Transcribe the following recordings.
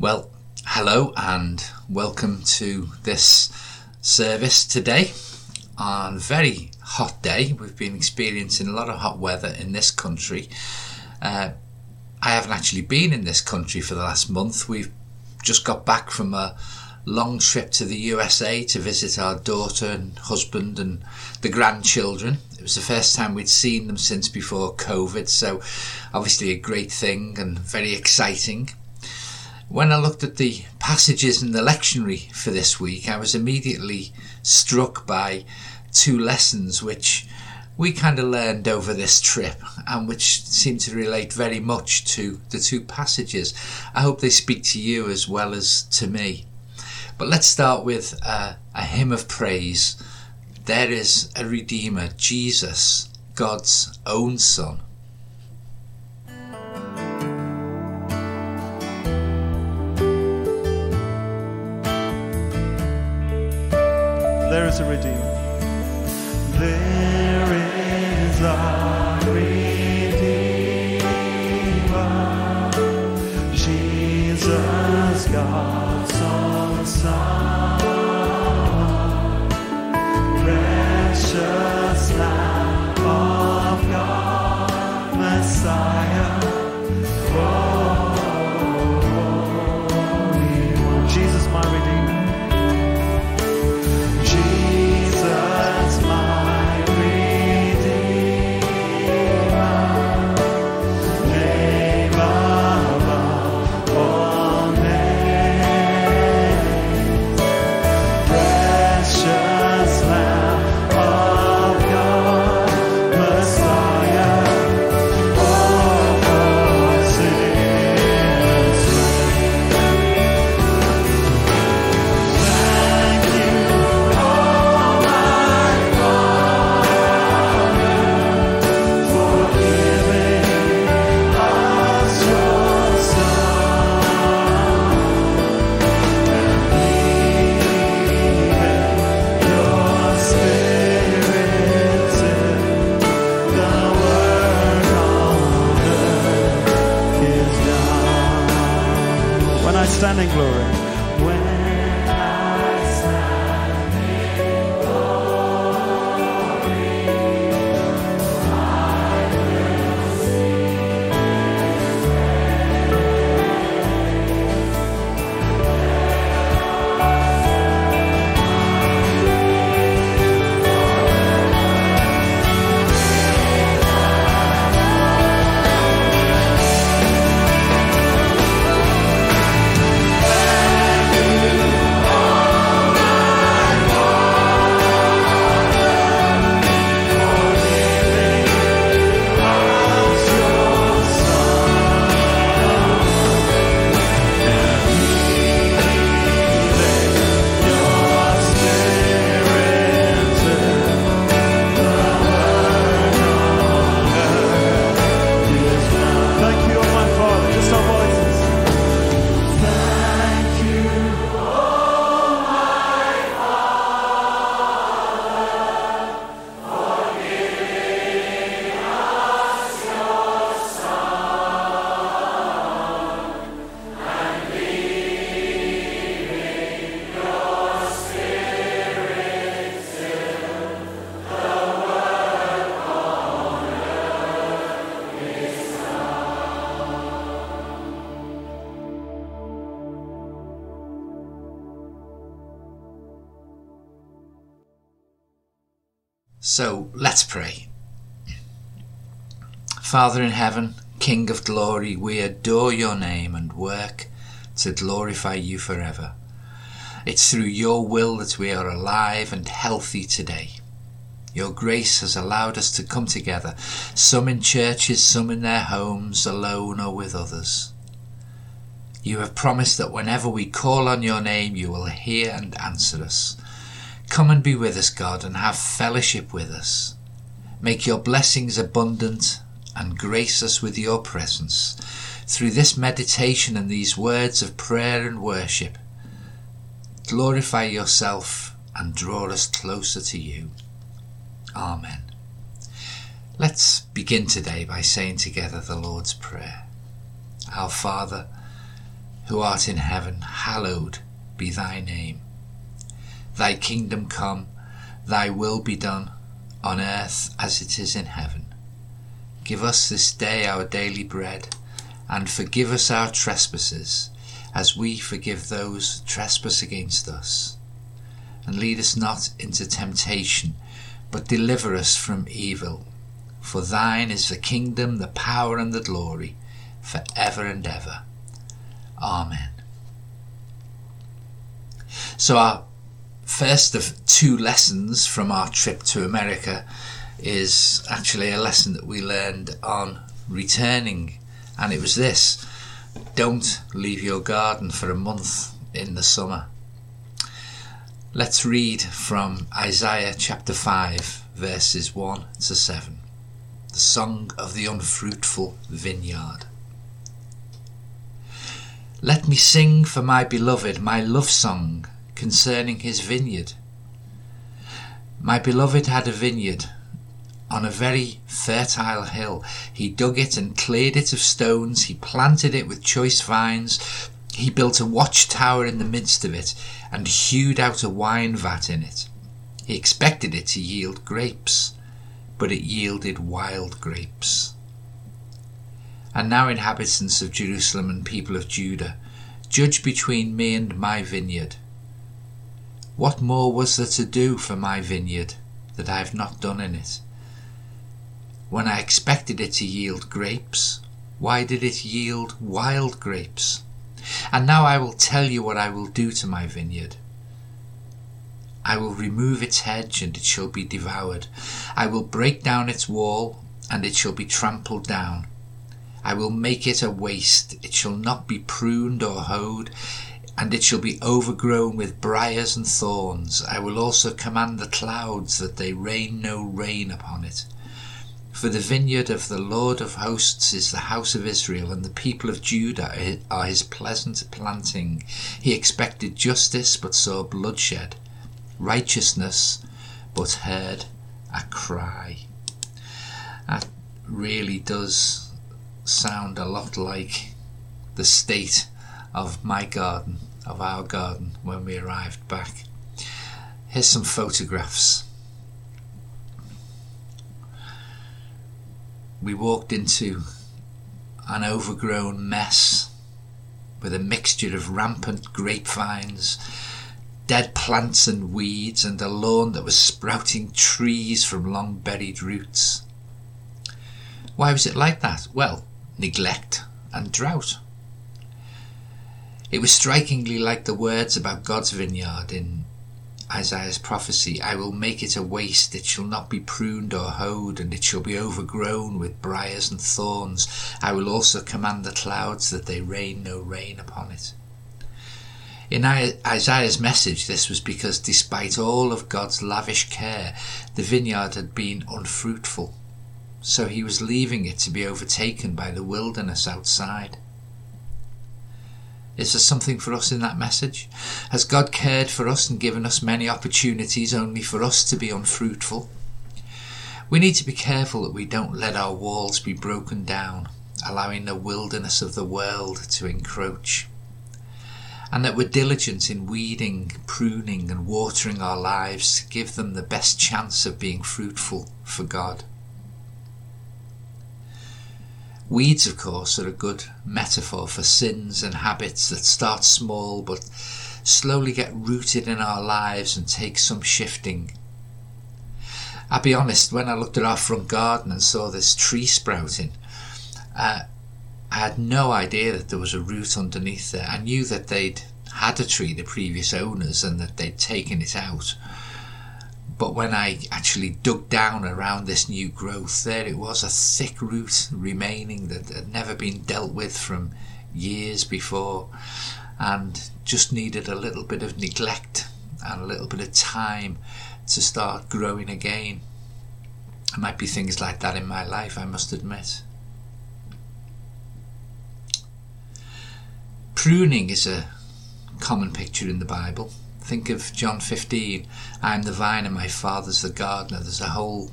Well, hello and welcome to this service today on a very hot day. We've been experiencing a lot of hot weather in this country. Uh, I haven't actually been in this country for the last month. We've just got back from a long trip to the USA to visit our daughter and husband and the grandchildren. It was the first time we'd seen them since before COVID, so obviously a great thing and very exciting. When I looked at the passages in the lectionary for this week, I was immediately struck by two lessons which we kind of learned over this trip and which seem to relate very much to the two passages. I hope they speak to you as well as to me. But let's start with a hymn of praise. There is a Redeemer, Jesus, God's own Son. There is a Redeemer. There is a Redeemer. Jesus, God's own Son. I glory. Father in heaven, King of glory, we adore your name and work to glorify you forever. It's through your will that we are alive and healthy today. Your grace has allowed us to come together, some in churches, some in their homes, alone or with others. You have promised that whenever we call on your name, you will hear and answer us. Come and be with us, God, and have fellowship with us. Make your blessings abundant and grace us with your presence. Through this meditation and these words of prayer and worship, glorify yourself and draw us closer to you. Amen. Let's begin today by saying together the Lord's Prayer. Our Father, who art in heaven, hallowed be thy name. Thy kingdom come, thy will be done, on earth as it is in heaven. Give us this day our daily bread, and forgive us our trespasses, as we forgive those who trespass against us. And lead us not into temptation, but deliver us from evil. For thine is the kingdom, the power, and the glory, for ever and ever. Amen. So, our first of two lessons from our trip to America is actually a lesson that we learned on returning, and it was this don't leave your garden for a month in the summer. Let's read from Isaiah chapter 5, verses 1 to 7. The Song of the Unfruitful Vineyard. Let me sing for my beloved my love song concerning his vineyard. My beloved had a vineyard on a very fertile hill. He dug it and cleared it of stones. He planted it with choice vines. He built a watchtower in the midst of it and hewed out a wine vat in it. He expected it to yield grapes, but it yielded wild grapes. And now, inhabitants of Jerusalem and people of Judah, judge between me and my vineyard. What more was there to do for my vineyard that I have not done in it? When I expected it to yield grapes, why did it yield wild grapes? And now I will tell you what I will do to my vineyard. I will remove its hedge, and it shall be devoured. I will break down its wall, and it shall be trampled down. I will make it a waste, it shall not be pruned or hoed, and it shall be overgrown with briars and thorns. I will also command the clouds that they rain no rain upon it. For the vineyard of the Lord of hosts is the house of Israel, and the people of Judah are his pleasant planting. He expected justice, but saw bloodshed, righteousness, but heard a cry. That really does sound a lot like the state of my garden, of our garden, when we arrived back. Here's some photographs. We walked into an overgrown mess with a mixture of rampant grapevines, dead plants and weeds, and a lawn that was sprouting trees from long buried roots. Why was it like that? Well, neglect, and drought. It was strikingly like the words about God's vineyard in Isaiah's prophecy I will make it a waste, it shall not be pruned or hoed, and it shall be overgrown with briars and thorns. I will also command the clouds that they rain no rain upon it. In Isaiah's message, this was because despite all of God's lavish care, the vineyard had been unfruitful so he was leaving it to be overtaken by the wilderness outside. Is there something for us in that message? Has God cared for us and given us many opportunities only for us to be unfruitful? We need to be careful that we don't let our walls be broken down, allowing the wilderness of the world to encroach. And that we're diligent in weeding, pruning, and watering our lives to give them the best chance of being fruitful for God. Weeds, of course, are a good metaphor for sins and habits that start small but slowly get rooted in our lives and take some shifting. I'll be honest, when I looked at our front garden and saw this tree sprouting, uh, I had no idea that there was a root underneath there. I knew that they'd had a tree, the previous owners, and that they'd taken it out. But when I actually dug down around this new growth, there it was a thick root remaining that had never been dealt with from years before and just needed a little bit of neglect and a little bit of time to start growing again. There might be things like that in my life, I must admit. Pruning is a common picture in the Bible. Think of John 15. I'm the vine and my father's the gardener. There's a whole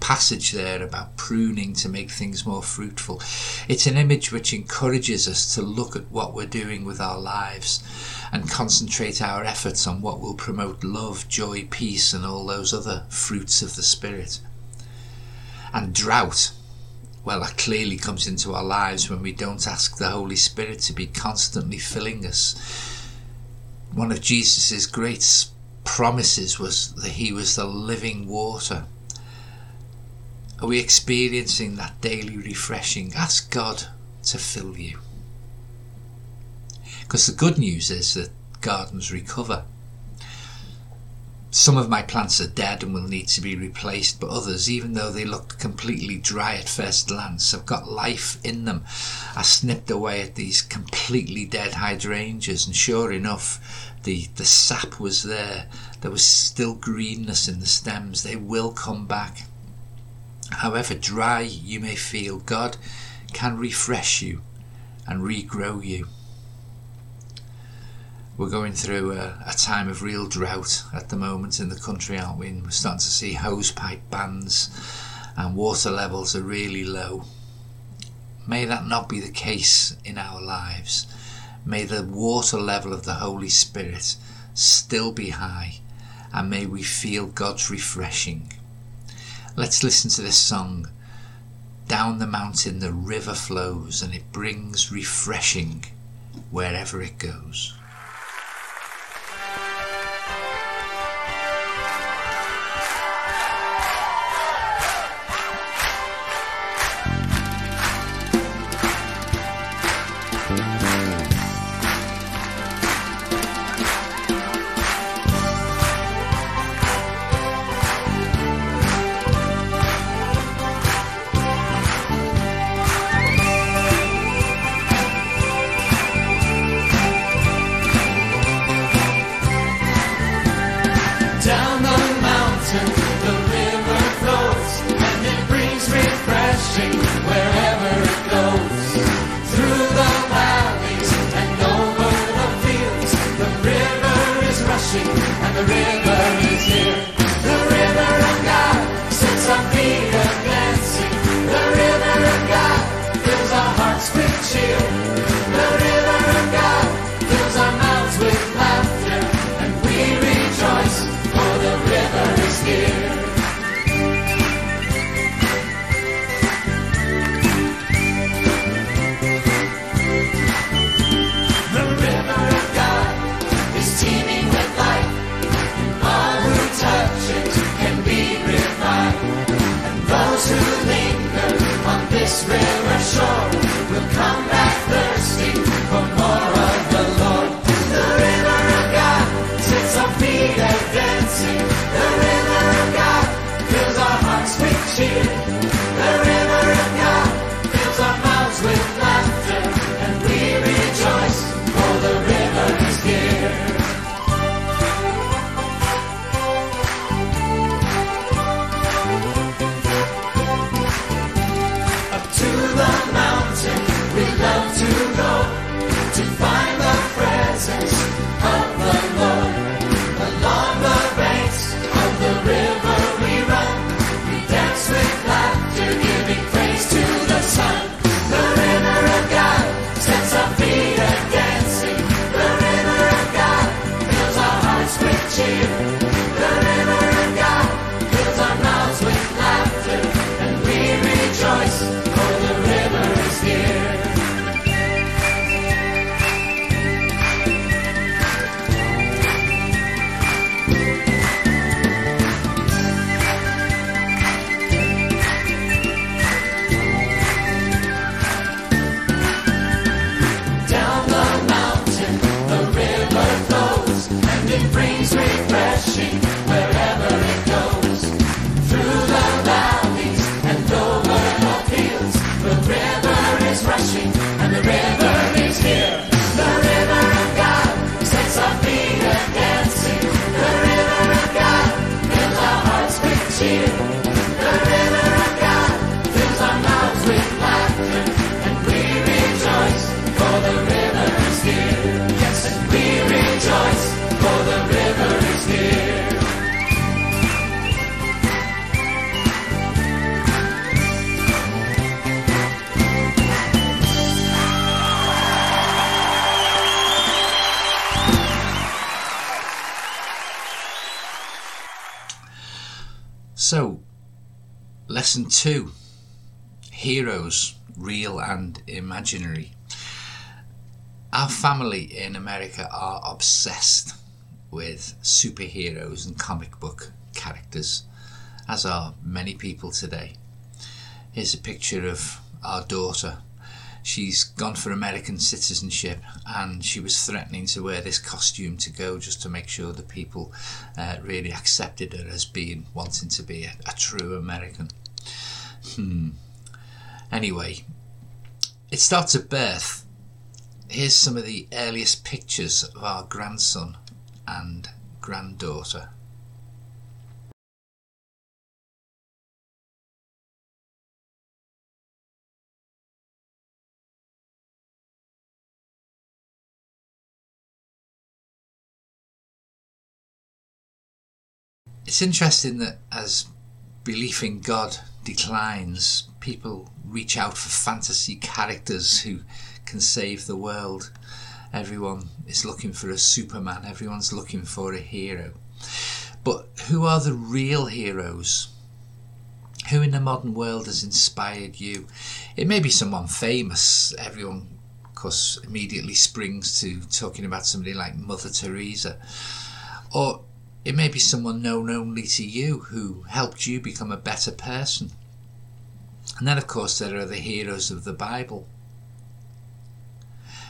passage there about pruning to make things more fruitful. It's an image which encourages us to look at what we're doing with our lives and concentrate our efforts on what will promote love, joy, peace, and all those other fruits of the Spirit. And drought, well, that clearly comes into our lives when we don't ask the Holy Spirit to be constantly filling us. One of Jesus' great promises was that he was the living water. Are we experiencing that daily refreshing? Ask God to fill you. Because the good news is that gardens recover. Some of my plants are dead and will need to be replaced, but others, even though they looked completely dry at first glance, have got life in them. I snipped away at these completely dead hydrangeas, and sure enough, the, the sap was there. There was still greenness in the stems. They will come back. However dry you may feel, God can refresh you and regrow you. We're going through a, a, time of real drought at the moment in the country, aren't we? And we're starting to see hosepipe bans and water levels are really low. May that not be the case in our lives. May the water level of the Holy Spirit still be high and may we feel God's refreshing. Let's listen to this song. Down the mountain the river flows and it brings refreshing wherever it goes. Lesson two heroes, real and imaginary. Our family in America are obsessed with superheroes and comic book characters, as are many people today. Here's a picture of our daughter. She's gone for American citizenship and she was threatening to wear this costume to go just to make sure that people uh, really accepted her as being wanting to be a, a true American. Hmm. Anyway, it starts at birth. Here's some of the earliest pictures of our grandson and granddaughter. It's interesting that as belief in God declines, people reach out for fantasy characters who can save the world. Everyone is looking for a Superman, everyone's looking for a hero. But who are the real heroes? Who in the modern world has inspired you? It may be someone famous. Everyone, of course, immediately springs to talking about somebody like Mother Teresa. Or it may be someone known only to you who helped you become a better person. And then, of course, there are the heroes of the Bible.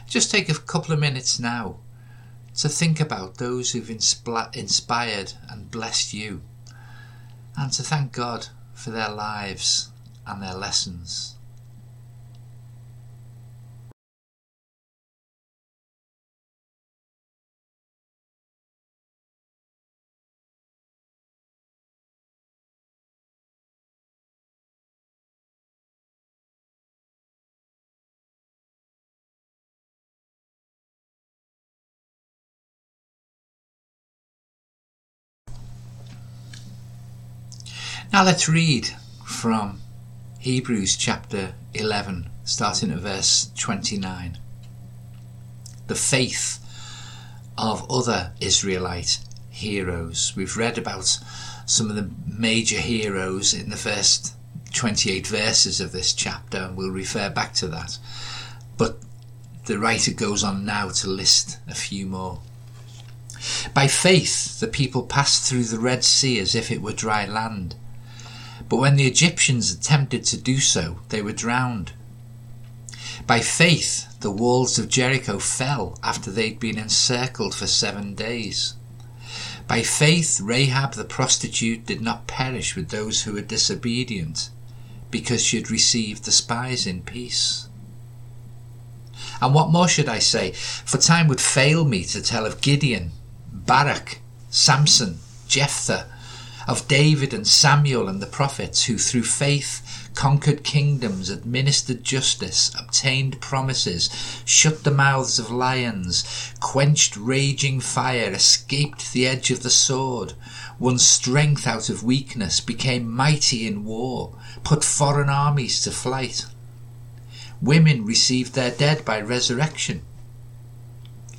Just take a couple of minutes now to think about those who've insp- inspired and blessed you, and to thank God for their lives and their lessons. Now let's read from Hebrews chapter 11, starting at verse 29. The faith of other Israelite heroes. We've read about some of the major heroes in the first 28 verses of this chapter, and we'll refer back to that. But the writer goes on now to list a few more. By faith, the people passed through the Red Sea as if it were dry land but when the Egyptians attempted to do so, they were drowned. By faith, the walls of Jericho fell after they'd been encircled for seven days. By faith, Rahab the prostitute did not perish with those who were disobedient, because she had received the spies in peace. And what more should I say? For time would fail me to tell of Gideon, Barak, Samson, Jephthah, of David and Samuel and the prophets who through faith conquered kingdoms, administered justice, obtained promises, shut the mouths of lions, quenched raging fire, escaped the edge of the sword, won strength out of weakness, became mighty in war, put foreign armies to flight. Women received their dead by resurrection.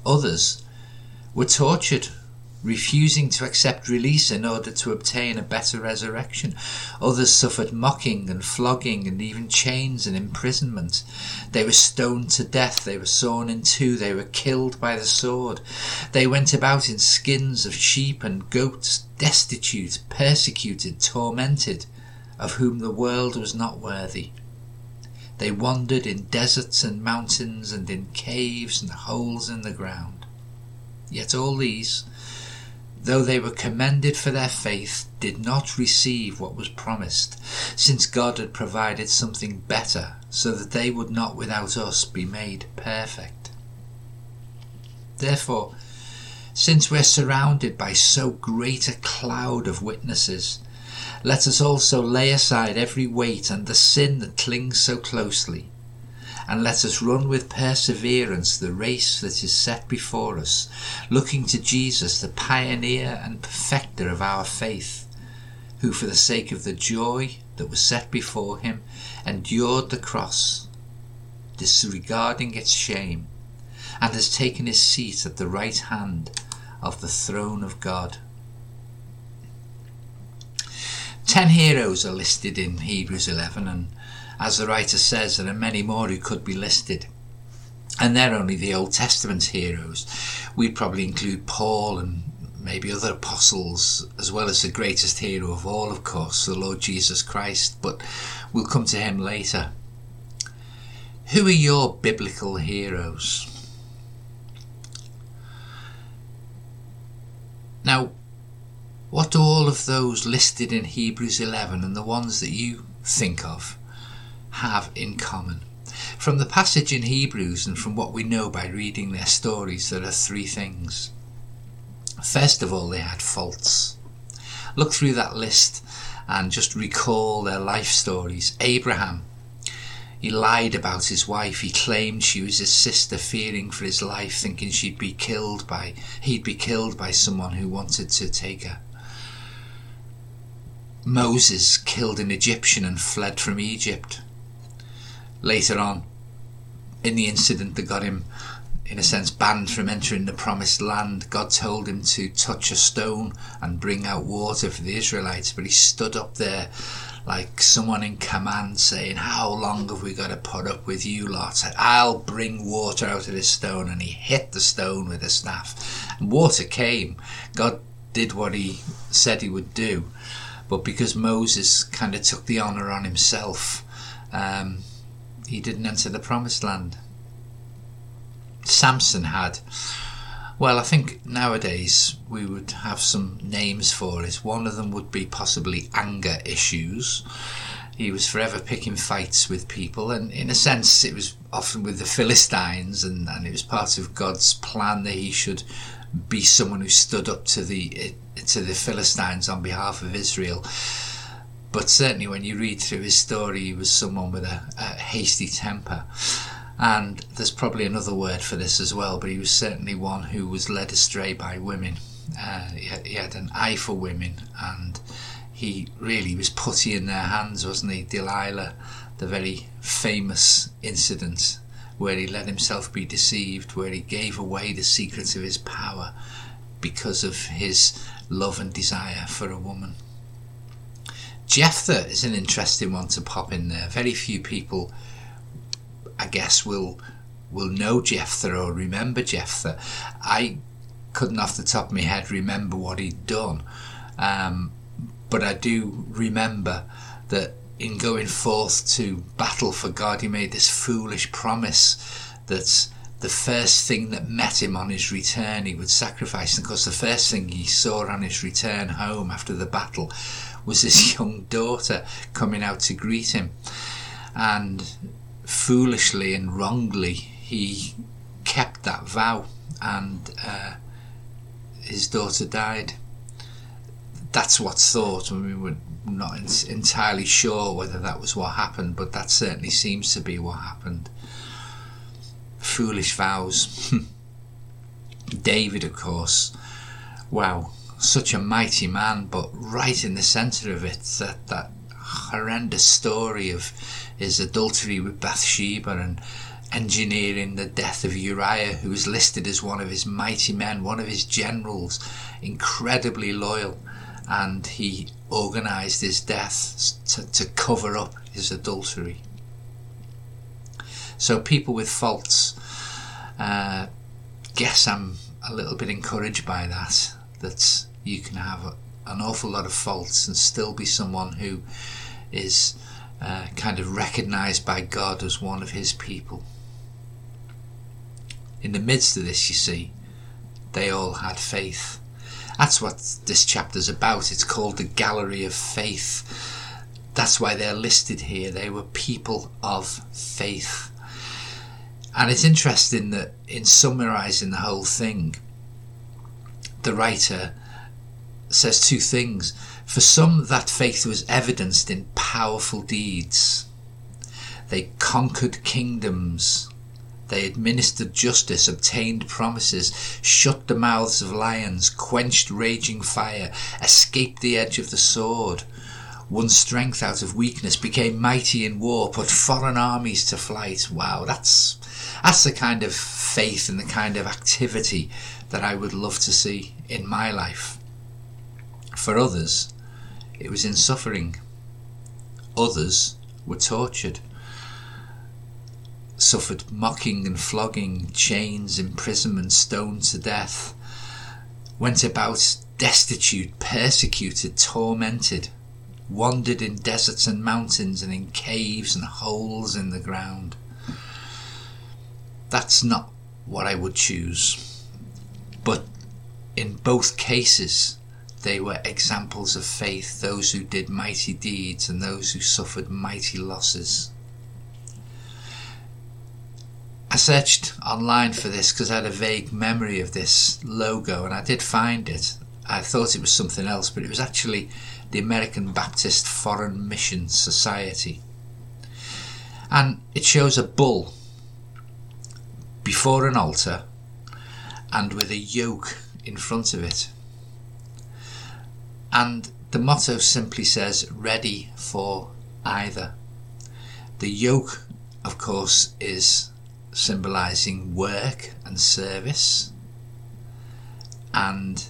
Others were tortured refusing to accept release in order to obtain a better resurrection. Others suffered mocking and flogging and even chains and imprisonment. They were stoned to death, they were sawn in two, they were killed by the sword. They went about in skins of sheep and goats, destitute, persecuted, tormented, of whom the world was not worthy. They wandered in deserts and mountains and in caves and holes in the ground. Yet all these, though they were commended for their faith, did not receive what was promised, since God had provided something better, so that they would not without us be made perfect. Therefore, since we're surrounded by so great a cloud of witnesses, let us also lay aside every weight and the sin that clings so closely and let us run with perseverance the race that is set before us, looking to Jesus, the pioneer and perfecter of our faith, who for the sake of the joy that was set before him endured the cross, disregarding its shame, and has taken his seat at the right hand of the throne of God. Ten heroes are listed in Hebrews 11, and as the writer says, there are many more who could be listed. And they're only the Old Testament heroes. We'd probably include Paul and maybe other apostles, as well as the greatest hero of all, of course, the Lord Jesus Christ, but we'll come to him later. Who are your biblical heroes? Now, what do all of those listed in Hebrews 11 and the ones that you think of have in common? From the passage in Hebrews and from what we know by reading their stories, there are three things. First of all, they had faults. Look through that list and just recall their life stories. Abraham, he lied about his wife. He claimed she was his sister, fearing for his life, thinking she'd be killed by he'd be killed by someone who wanted to take her. Moses killed an Egyptian and fled from Egypt. Later on, in the incident that got him, in a sense, banned from entering the promised land, God told him to touch a stone and bring out water for the Israelites, but he stood up there like someone in command saying, How long have we got to put up with you lot? I'll bring water out of this stone. And he hit the stone with a staff. And water came. God did what he said he would do. But because Moses kind of took the honour on himself, um, he didn't enter the promised land. Samson had. Well, I think nowadays we would have some names for it. One of them would be possibly anger issues. He was forever picking fights with people, and in a sense, it was often with the Philistines, and, and it was part of God's plan that he should be someone who stood up to the to the Philistines on behalf of Israel. But certainly, when you read through his story, he was someone with a, a hasty temper. And there's probably another word for this as well, but he was certainly one who was led astray by women. Uh, he, had, he, had, an eye for women, and he really was putty in their hands, wasn't he? Delilah, the very famous incident where he let himself be deceived, where he gave away the secrets of his power because of his love and desire for a woman. Jephthah is an interesting one to pop in there. Very few people I guess will will know Jephthah or remember Jephthah. I couldn't off the top of my head remember what he'd done, um, but I do remember that in going forth to battle for God, he made this foolish promise that the first thing that met him on his return he would sacrifice. And of course, the first thing he saw on his return home after the battle was his young daughter coming out to greet him. And foolishly and wrongly he kept that vow and uh, his daughter died. That's what's thought. I mean, we're not entirely sure whether that was what happened, but that certainly seems to be what happened. Foolish vows. David, of course, wow, such a mighty man, but right in the centre of it, that, that horrendous story of his adultery with Bathsheba and engineering the death of Uriah, who was listed as one of his mighty men, one of his generals, incredibly loyal, and he organized his death to, to cover up his adultery. So, people with faults, uh, guess I'm a little bit encouraged by that, that you can have an awful lot of faults and still be someone who is uh, kind of recognized by God as one of his people. In the midst of this, you see, they all had faith. That's what this chapter's about. It's called the Gallery of Faith. That's why they're listed here. They were people of faith. And it's interesting that in summarizing the whole thing, the writer says two things. For some, that faith was evidenced in powerful deeds. They conquered kingdoms. They administered justice, obtained promises, shut the mouths of lions, quenched raging fire, escaped the edge of the sword, won strength out of weakness, became mighty in war, put foreign armies to flight. Wow, that's that's the kind of faith and the kind of activity that I would love to see in my life. For others, it was in suffering. Others were tortured, suffered mocking and flogging, chains, imprisonment, stoned to death, went about destitute, persecuted, tormented, wandered in deserts and mountains and in caves and holes in the ground. That's not what I would choose. But in both cases, they were examples of faith, those who did mighty deeds and those who suffered mighty losses. I searched online for this because I had a vague memory of this logo and I did find it. I thought it was something else, but it was actually the American Baptist Foreign Mission Society. And it shows a bull before an altar and with a yoke in front of it. And the motto simply says, ready for either. The yoke, of course, is symbolizing work and service, and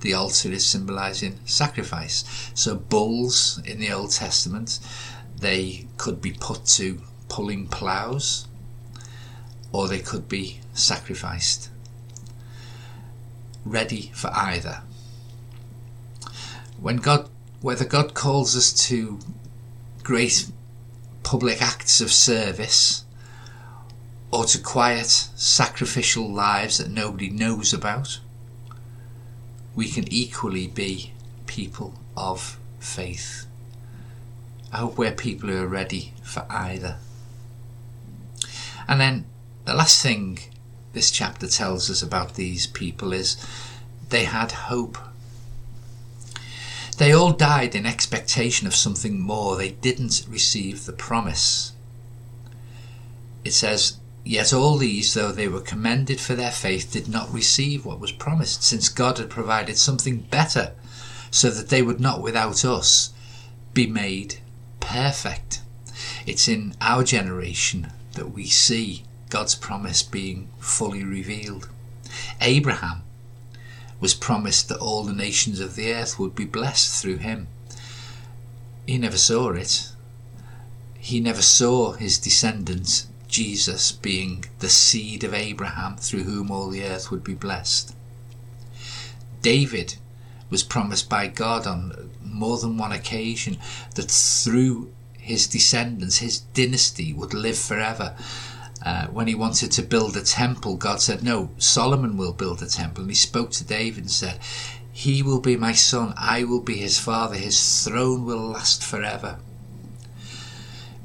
the altar is symbolizing sacrifice. So, bulls in the Old Testament, they could be put to pulling ploughs or they could be sacrificed. Ready for either. When God, whether God calls us to great public acts of service or to quiet sacrificial lives that nobody knows about, we can equally be people of faith. I hope we're people who are ready for either. And then the last thing this chapter tells us about these people is they had hope. They all died in expectation of something more. They didn't receive the promise. It says, Yet all these, though they were commended for their faith, did not receive what was promised, since God had provided something better, so that they would not without us be made perfect. It's in our generation that we see God's promise being fully revealed. Abraham was promised that all the nations of the earth would be blessed through him. He never saw it. He never saw his descendants Jesus being the seed of Abraham through whom all the earth would be blessed. David was promised by God on more than one occasion that through his descendants, his dynasty would live forever. Uh, when he wanted to build a temple, God said, No, Solomon will build a temple. And he spoke to David and said, He will be my son, I will be his father, his throne will last forever.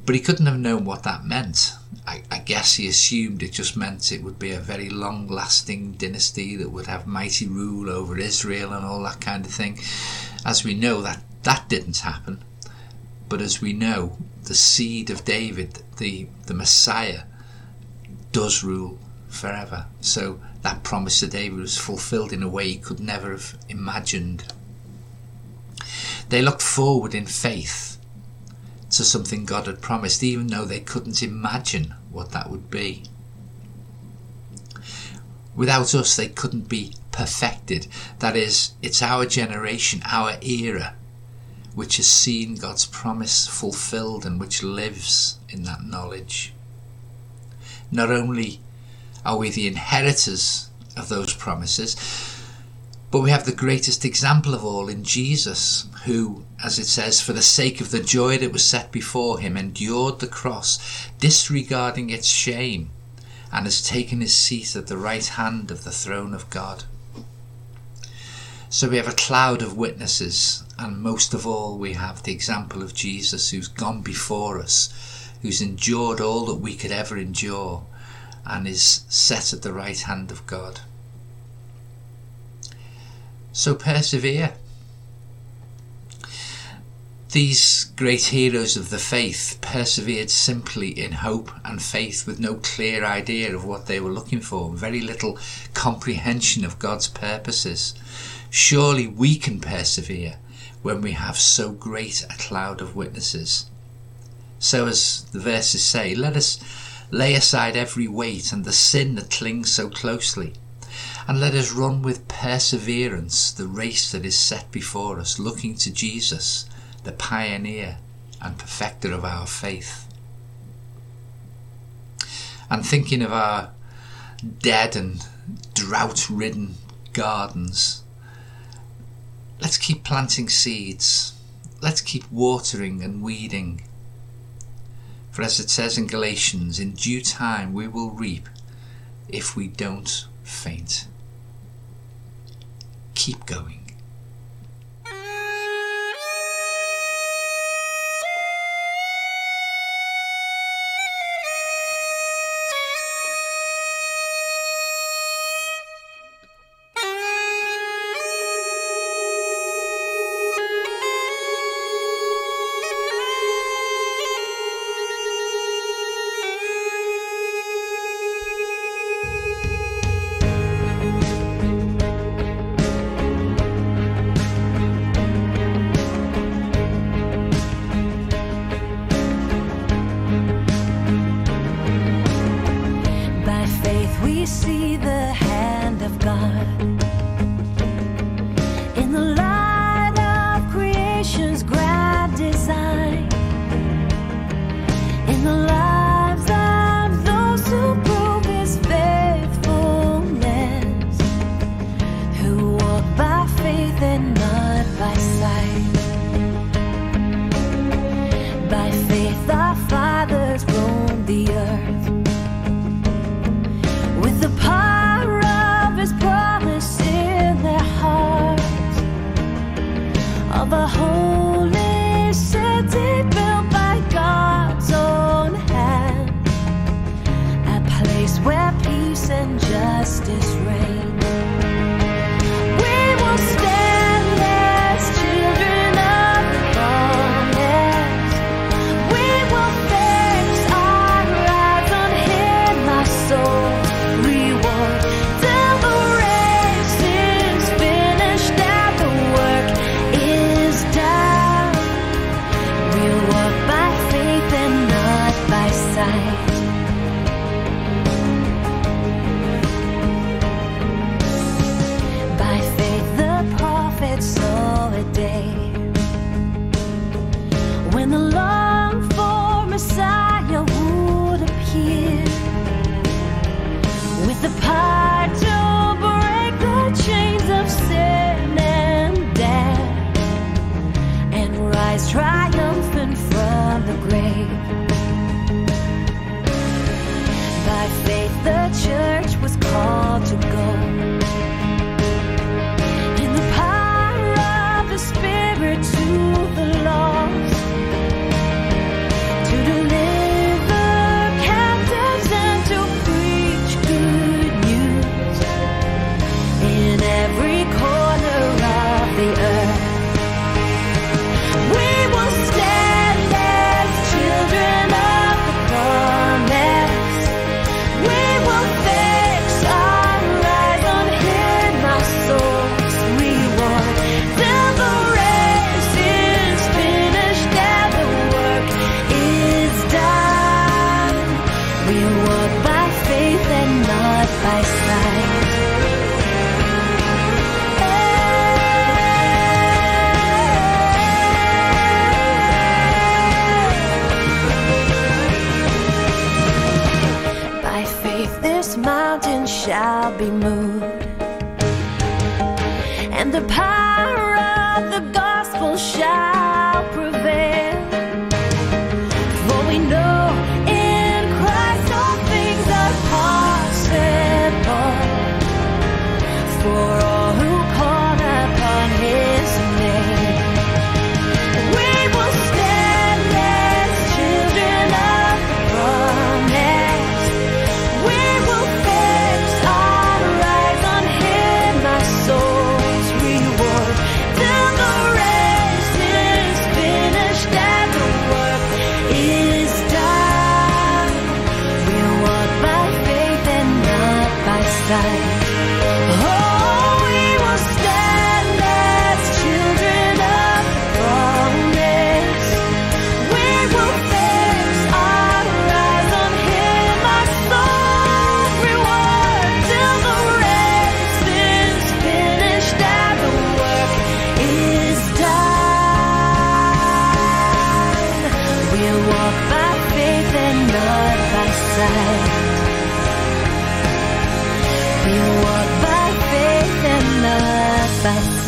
But he couldn't have known what that meant I, I, guess he assumed it just meant it would be a very long lasting dynasty that would have mighty rule over Israel and all that kind of thing. As we know, that, that didn't happen. But as we know, the seed of David, the, the Messiah, does rule forever. So that promise to David was fulfilled in a way he could never have imagined. They looked forward in faith to something God had promised, even though they couldn't imagine what that would be. Without us, they couldn't be perfected. That is, it's our generation, our era, which has seen God's promise fulfilled and which lives in that knowledge. Not only are we the inheritors of those promises, but we have the greatest example of all in Jesus, who, as it says, for the sake of the joy that was set before him, endured the cross, disregarding its shame, and has taken his seat at the right hand of the throne of God. So we have a cloud of witnesses, and most of all, we have the example of Jesus who's gone before us, who's endured all that we could ever endure, and is set at the right hand of God. So persevere. These great heroes of the faith persevered simply in hope and faith with no clear idea of what they were looking for, very little comprehension of God's purposes. Surely we can persevere when we have so great a cloud of witnesses. So, as the verses say, let us lay aside every weight and the sin that clings so closely, and let us run with perseverance the race that is set before us, looking to Jesus, the pioneer and perfecter of our faith. And thinking of our dead and drought ridden gardens, let's keep planting seeds, let's keep watering and weeding. For as it says in Galatians, in due time we will reap if we don't faint. Keep going. mountain shall be moved, and the power of the God.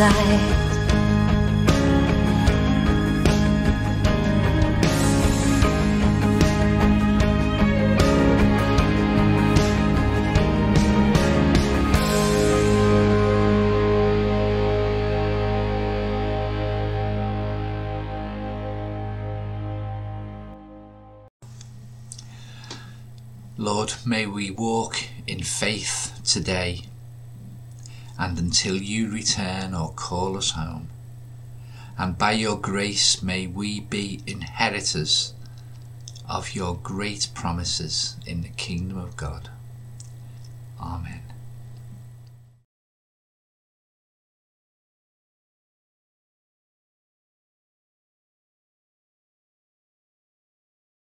Lord, may we walk in faith today and until you return or call us home. And by your grace, may we be inheritors of your great promises in the kingdom of God. Amen.